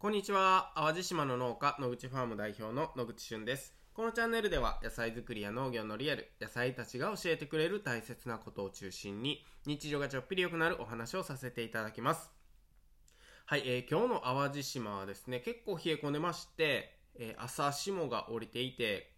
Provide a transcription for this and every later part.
こんにちは。淡路島の農家、野口ファーム代表の野口俊です。このチャンネルでは野菜作りや農業のリアル、野菜たちが教えてくれる大切なことを中心に、日常がちょっぴり良くなるお話をさせていただきます。はい、えー、今日の淡路島はですね、結構冷え込んでまして、えー、朝霜が降りていて、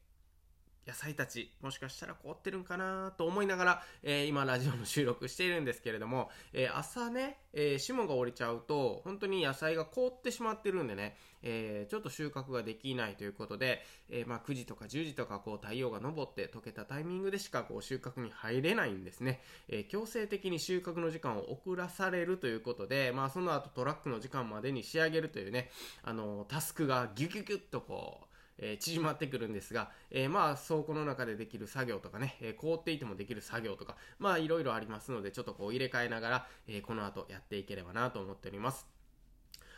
野菜たち、もしかしたら凍ってるんかなと思いながら、えー、今ラジオの収録しているんですけれども、えー、朝ね、えー、霜が降りちゃうと、本当に野菜が凍ってしまってるんでね、えちょっと収穫ができないということで、えまあ、9時とか10時とかこう太陽が昇って溶けたタイミングでしかこう収穫に入れないんですね。え強制的に収穫の時間を遅らされるということで、まあ、その後トラックの時間までに仕上げるというね、あのタスクがギュギュギュッとこう、えー、縮まってくるんですが、えー、まあ倉庫の中でできる作業とかね、え、凍っていてもできる作業とか、まあいろいろありますので、ちょっとこう入れ替えながら、えこの後やっていければなと思っております。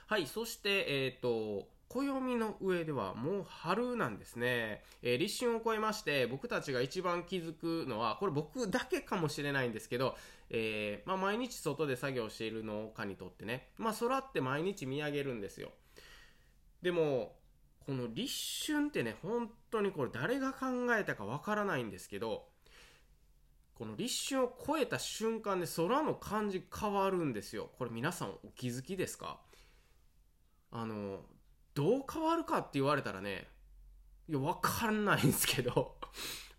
はい、そして、えっ、と、暦の上ではもう春なんですね。えー、立春を超えまして、僕たちが一番気づくのは、これ僕だけかもしれないんですけど、えー、まあ、毎日外で作業している農家にとってね、まあ、空って毎日見上げるんですよ。でも、この立春ってね、本当にこれ誰が考えたかわからないんですけど、この立春を超えた瞬間で空の感じ変わるんですよ。これ皆さんお気づきですか？あの、どう変わるかって言われたらね、いや、わかんないんですけど、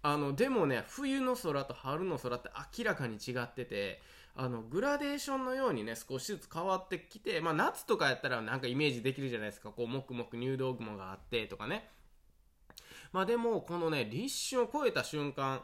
あの、でもね、冬の空と春の空って明らかに違ってて、あの、グラデーションのようにね、少しずつ変わってきて、まあ、夏とかやったらなんかイメージできるじゃないですか。こう、もくもく入道雲があってとかね。まあでも、このね、立春を超えた瞬間、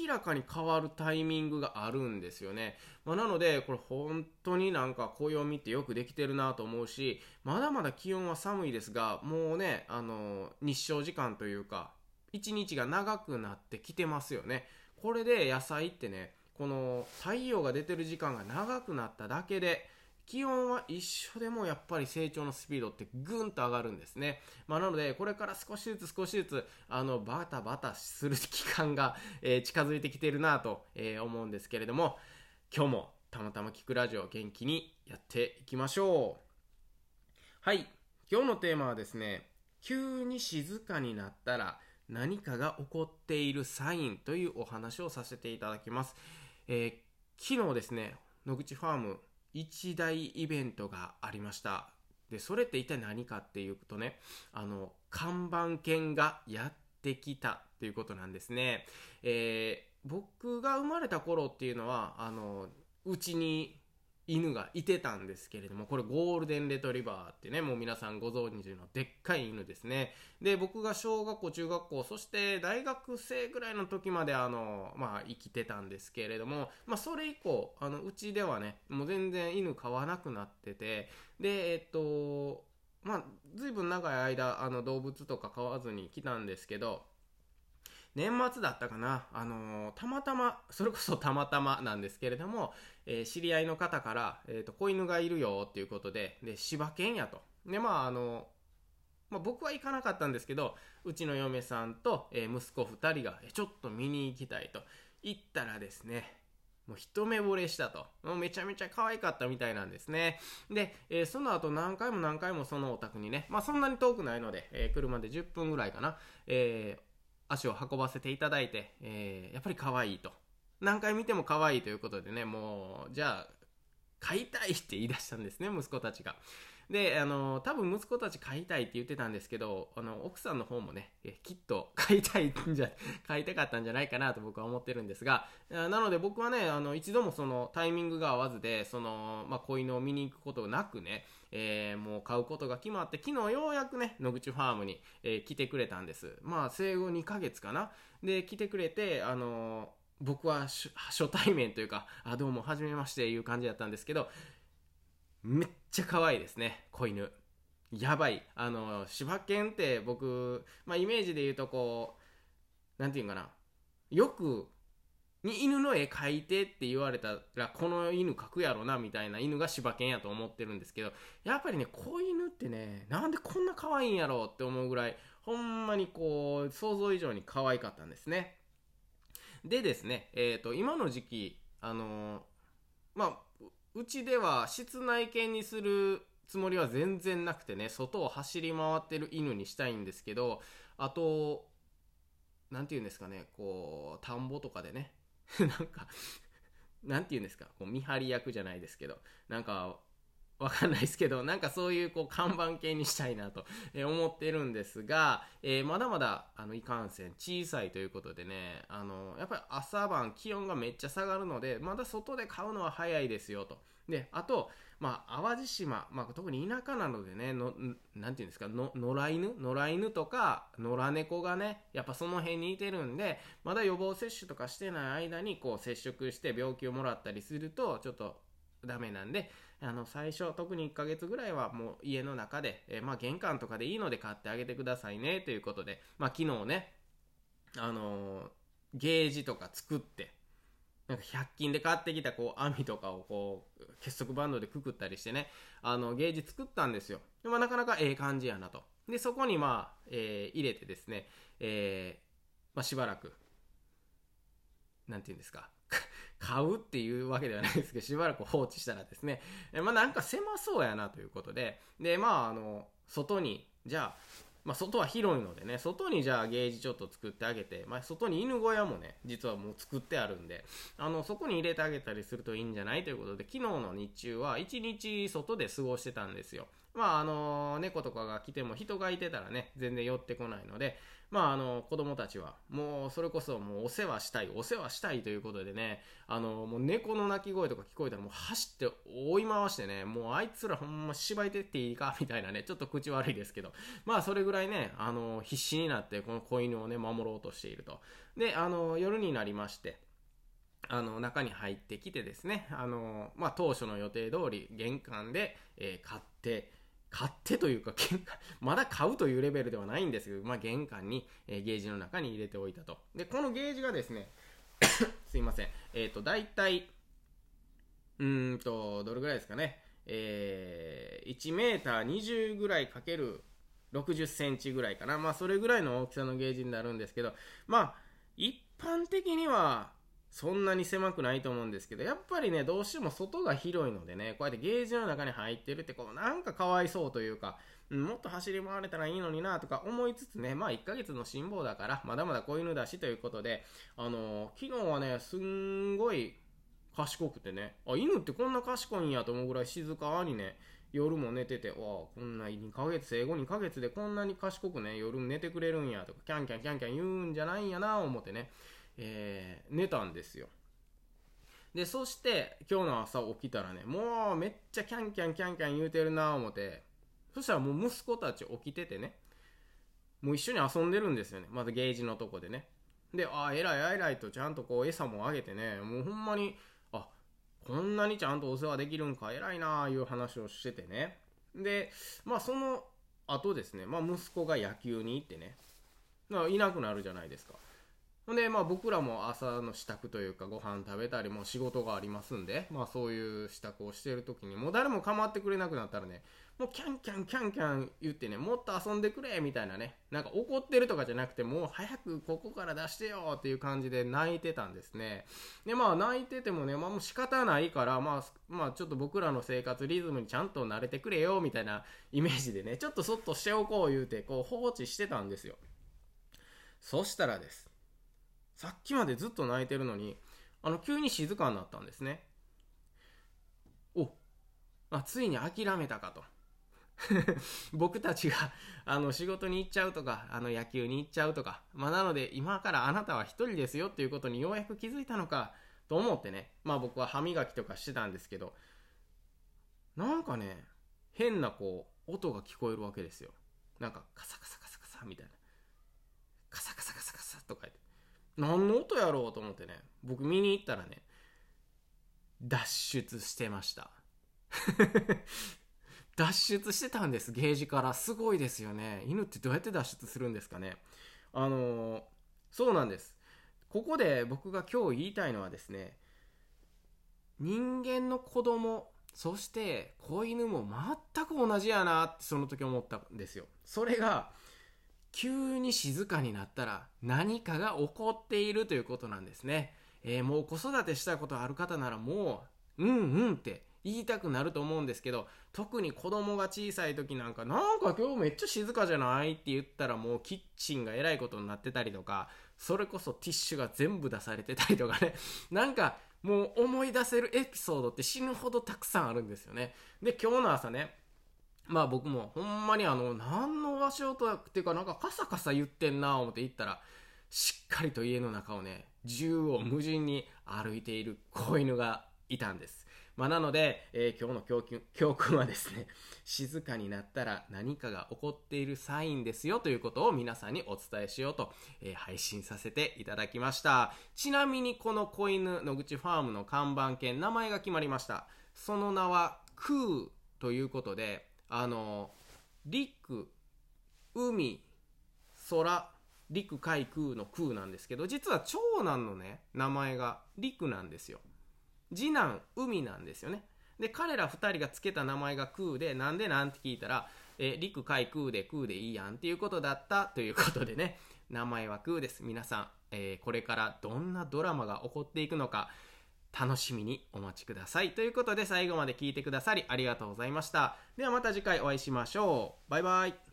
明らかに変わるタイミングがあるんですよね。まあ、なので、これ本当になんか暦ってよくできてるなと思うし、まだまだ気温は寒いですが、もうね、あの、日照時間というか、一日が長くなってきてますよね。これで野菜ってね、この太陽が出てる時間が長くなっただけで、気温は一緒でもやっぱり成長のスピードってぐんと上がるんですね。まあ、なので、これから少しずつ少しずつ、あの、バタバタする期間が、えー、近づいてきてるなと、えー、思うんですけれども、今日もたまたま聞くラジオ元気にやっていきましょう。はい。今日のテーマはですね、急に静かになったら何かが起こっているサインというお話をさせていただきます。えー、昨日ですね、野口ファーム一大イベントがありました。で、それって一体何かっていうとね、あの、看板犬がやってきたっていうことなんですね。えー、僕が生まれた頃っていうのは、あの、うちに犬がいてたんですけれども、これゴールデンレトリバーってね、もう皆さんご存知のでっかい犬ですね。で、僕が小学校、中学校、そして大学生ぐらいの時まであの、まあ生きてたんですけれども、まあそれ以降、あの、うちではね、もう全然犬飼わなくなってて、で、えっと、まあ、ずいぶん長い間、あの、動物とか飼わずに来たんですけど、年末だったかな、あのー、たまたま、それこそたまたまなんですけれども、えー、知り合いの方から、えっ、ー、と、子犬がいるよっていうことで、で、柴犬やと。で、まあ、あの、まあ、僕は行かなかったんですけど、うちの嫁さんと、え息子2人が、えちょっと見に行きたいと。行ったらですね、もう一目惚れしたと。もうめちゃめちゃ可愛かったみたいなんですね。で、えー、その後何回も何回もそのお宅にね、まあそんなに遠くないので、えー、車で10分ぐらいかな、えー、足を運ばせていただいて、えー、やっぱり可愛いと。何回見ても可愛いということでね、もう、じゃあ、買いたいって言い出したんですね、息子たちが。で、あの、多分息子たち買いたいって言ってたんですけど、あの、奥さんの方もね、きっと買いたいんじゃ、買いたかったんじゃないかなと僕は思ってるんですが、なので僕はね、あの、一度もそのタイミングが合わずで、その、まあ、子犬を見に行くことなくね、えー、もう買うことが決まって、昨日ようやくね、野口ファームに、えー、来てくれたんです。まあ、生後2ヶ月かな。で、来てくれて、あの僕は初対面というか、あ、どうも、はじめましていう感じだったんですけど、めっちゃ可愛いですね、子犬。やばい。あの、柴犬って僕、まあ、イメージで言うとこう、なんていうかな。よく、に犬の絵描いてって言われたら、この犬描くやろな、みたいな犬が柴犬やと思ってるんですけど、やっぱりね、子犬ってね、なんでこんな可愛いんやろうって思うぐらい、ほんまにこう、想像以上に可愛かったんですね。でですね、えっ、ー、と、今の時期、あのー、まあ、うちでは室内犬にするつもりは全然なくてね、外を走り回ってる犬にしたいんですけど、あと、なんて言うんですかね、こう、田んぼとかでね、なんか、なんて言うんですか、こう見張り役じゃないですけど、なんか、わかんないですけど、なんかそういうこう看板系にしたいなと思ってるんですが、えー、まだまだあのいかんせん小さいということでね、あの、やっぱり朝晩気温がめっちゃ下がるので、まだ外で買うのは早いですよと。で、あと、まあ、淡路島、まあ、特に田舎なのでね、の、なんていうんですか、野良犬？野良犬とか、野良猫がね、やっぱその辺にいてるんで、まだ予防接種とかしてない間に、こう、接触して病気をもらったりすると、ちょっと、ダメなんで、あの、最初、特に1ヶ月ぐらいはもう家の中で、えー、まあ玄関とかでいいので買ってあげてくださいね、ということで、まあ昨日ね、あのー、ゲージとか作って、なんか100均で買ってきたこう網とかをこう結束バンドでくくったりしてね、あのゲージ作ったんですよ。まあ、なかなかええ感じやなと。で、そこにまあ、えー、入れてですね、えー、まあしばらく、なんて言うんですか、買うっていうわけではないですけど、しばらく放置したらですね、まあなんか狭そうやなということで、で、まああの、外に、じゃあ、まあ外は広いのでね、外にじゃあゲージちょっと作ってあげて、まあ外に犬小屋もね、実はもう作ってあるんで、あの、そこに入れてあげたりするといいんじゃないということで、昨日の日中は一日外で過ごしてたんですよ。まああの、猫とかが来ても人がいてたらね、全然寄ってこないので、まあ、あの、子供たちは、もう、それこそ、もう、お世話したい、お世話したいということでね、あの、もう、猫の鳴き声とか聞こえたら、もう、走って追い回してね、もう、あいつらほんま芝居てっていいかみたいなね、ちょっと口悪いですけど、まあ、それぐらいね、あの、必死になって、この子犬をね、守ろうとしていると。で、あの、夜になりまして、あの、中に入ってきてですね、あの、まあ、当初の予定通り、玄関で、えー、買って、買ってというか、まだ買うというレベルではないんですけど、まあ、玄関に、えー、ゲージの中に入れておいたと。で、このゲージがですね、すいません。えっ、ー、と、大体、うーんと、どれぐらいですかね。えー、1メーター20ぐらいかける60センチぐらいかな。まあ、それぐらいの大きさのゲージになるんですけど、まあ、一般的には、そんなに狭くないと思うんですけど、やっぱりね、どうしても外が広いのでね、こうやってゲージの中に入ってるって、こう、なんかかわいそうというか、もっと走り回れたらいいのになとか思いつつね、まあ1ヶ月の辛抱だから、まだまだ子犬だしということで、あのー、昨日はね、すんごい賢くてね、あ、犬ってこんな賢いんやと思うぐらい静かにね、夜も寝てて、わあ、こんな2ヶ月、生後2ヶ月でこんなに賢くね、夜寝てくれるんやとか、キャンキャンキャンキャン言うんじゃないんやな思ってね、えー、寝たんですよ。で、そして、今日の朝起きたらね、もうめっちゃキャンキャンキャンキャン言うてるな思って、そしたらもう息子たち起きててね、もう一緒に遊んでるんですよね。まずゲージのとこでね。で、ああ、偉い偉いとちゃんとこう餌もあげてね、もうほんまに、あ、こんなにちゃんとお世話できるんか偉いなあいう話をしててね。で、まあその後ですね、まあ息子が野球に行ってね、いなくなるじゃないですか。ほんで、まあ僕らも朝の支度というかご飯食べたりも仕事がありますんで、まあそういう支度をしてる時に、もう誰も構ってくれなくなったらね、もうキャンキャンキャンキャン言ってね、もっと遊んでくれみたいなね、なんか怒ってるとかじゃなくて、もう早くここから出してよっていう感じで泣いてたんですね。で、まあ泣いててもね、まあもう仕方ないから、まあ、まあちょっと僕らの生活リズムにちゃんと慣れてくれよみたいなイメージでね、ちょっとそっとしておこう言うて、こう放置してたんですよ。そしたらです。さっきまでずっと泣いてるのに、あの、急に静かになったんですね。お、あ、ついに諦めたかと。僕たちが、あの、仕事に行っちゃうとか、あの、野球に行っちゃうとか、まあ、なので、今からあなたは一人ですよっていうことにようやく気づいたのか、と思ってね、まあ僕は歯磨きとかしてたんですけど、なんかね、変なこう、音が聞こえるわけですよ。なんか、カサカサカサカサみたいな。カサカサカサカサとか言って。何の音やろうと思ってね、僕見に行ったらね、脱出してました。脱出してたんです、ゲージから。すごいですよね。犬ってどうやって脱出するんですかね。あのー、そうなんです。ここで僕が今日言いたいのはですね、人間の子供、そして子犬も全く同じやなってその時思ったんですよ。それが、急に静かになったら何かが起こっているということなんですね。えー、もう子育てしたことある方ならもう、うんうんって言いたくなると思うんですけど特に子供が小さい時なんかなんか今日めっちゃ静かじゃないって言ったらもうキッチンがえらいことになってたりとかそれこそティッシュが全部出されてたりとかね なんかもう思い出せるエピソードって死ぬほどたくさんあるんですよねで今日の朝ねまあ僕もほんまにあの何の足音っていうかなんかカサカサ言ってんな思って行ったらしっかりと家の中をね縦横無尽に歩いている子犬がいたんですまあ、なので、えー、今日の教訓教訓はですね、静かになったら何かが起こっているサインですよということを皆さんにお伝えしようと、えー、配信させていただきました。ちなみにこの子犬野口ファームの看板犬、名前が決まりました。その名はクーということで、あの、陸、海、空、陸海空の空なんですけど、実は長男のね、名前が陸なんですよ。次男海なんですよね。で彼ら2人が付けた名前が空でなんでなんて聞いたら、えー、陸海空で空でいいやんっていうことだったということでね名前は空です。皆さん、えー、これからどんなドラマが起こっていくのか楽しみにお待ちください。ということで最後まで聞いてくださりありがとうございました。ではまた次回お会いしましょう。バイバイ。